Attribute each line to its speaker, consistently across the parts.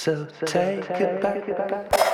Speaker 1: So take it back.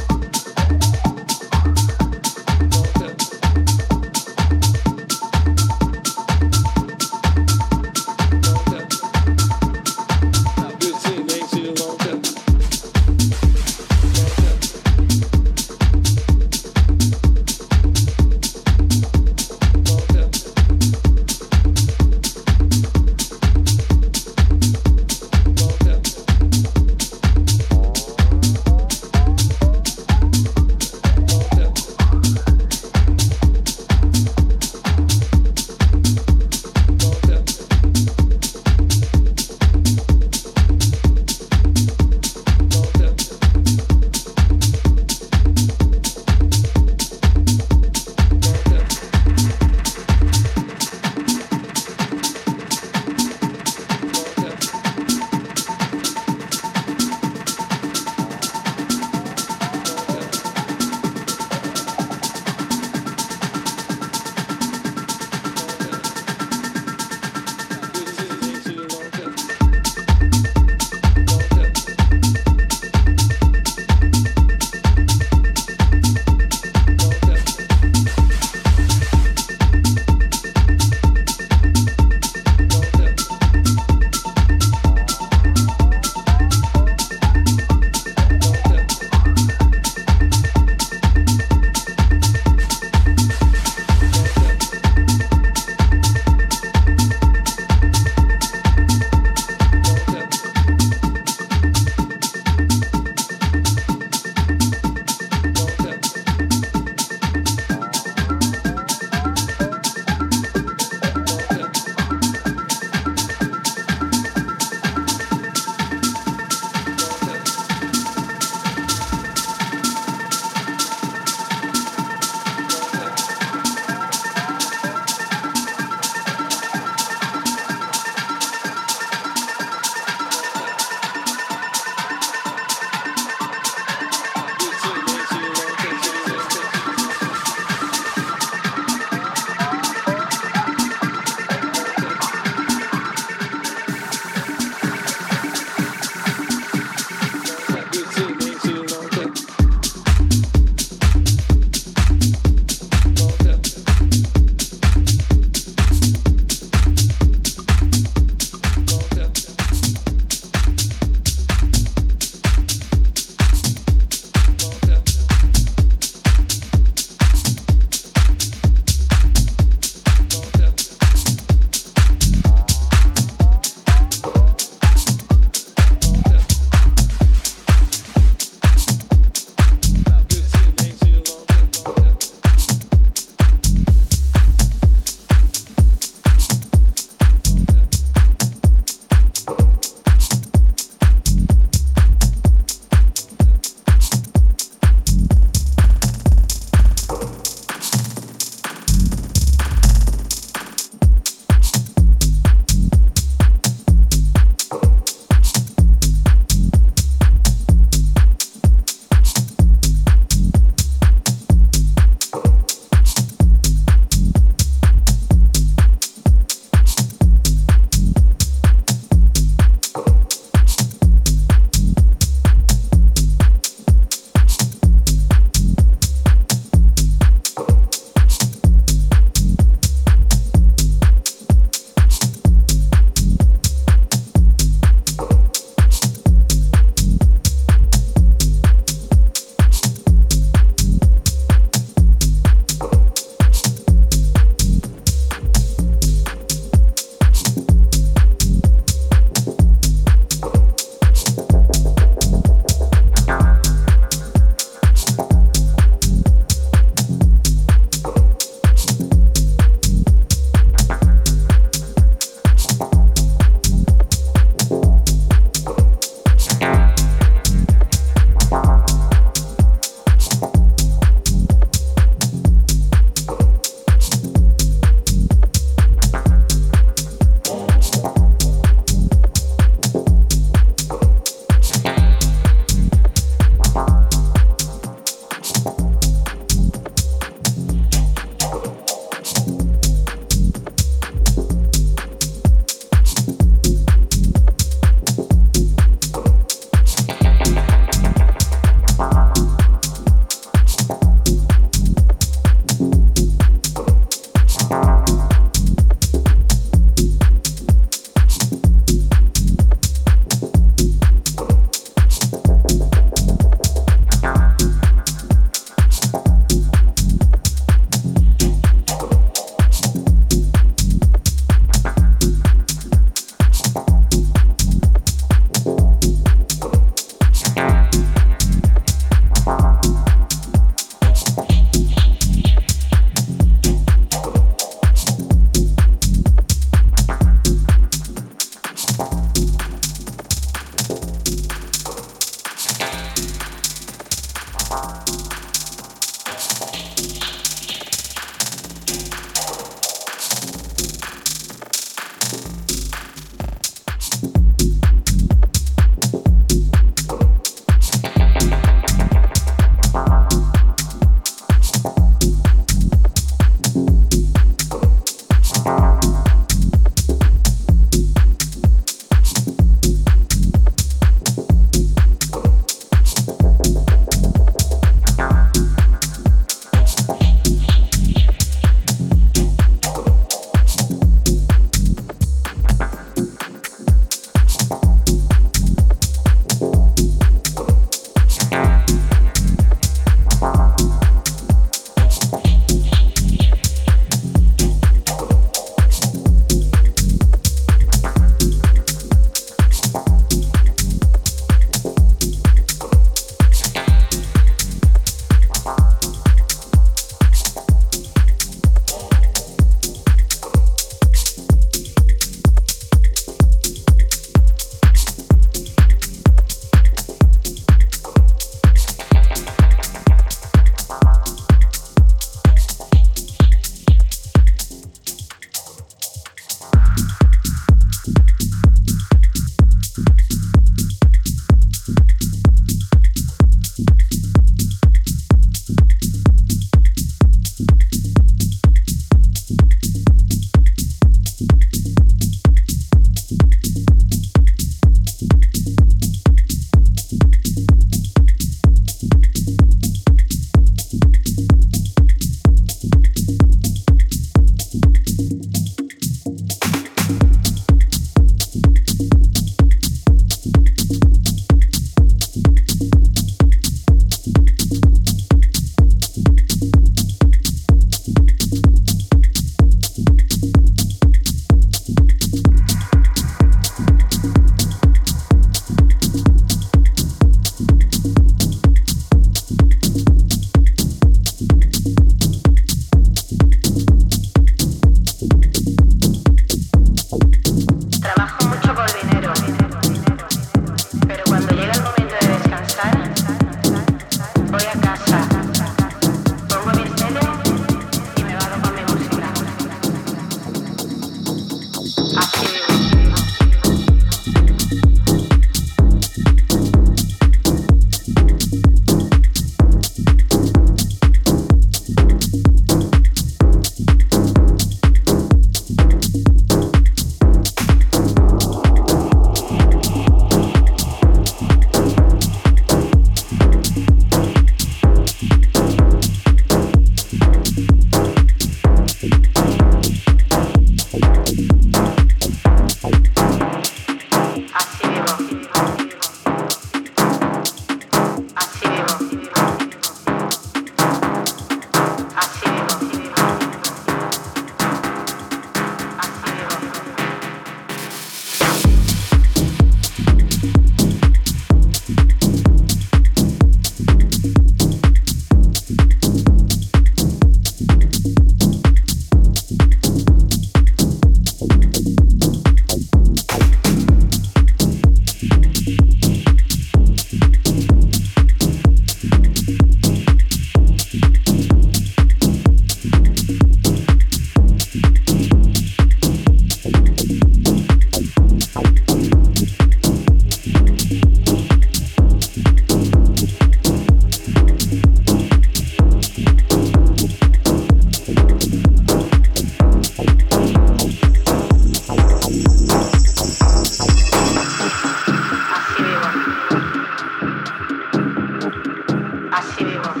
Speaker 1: Thank you.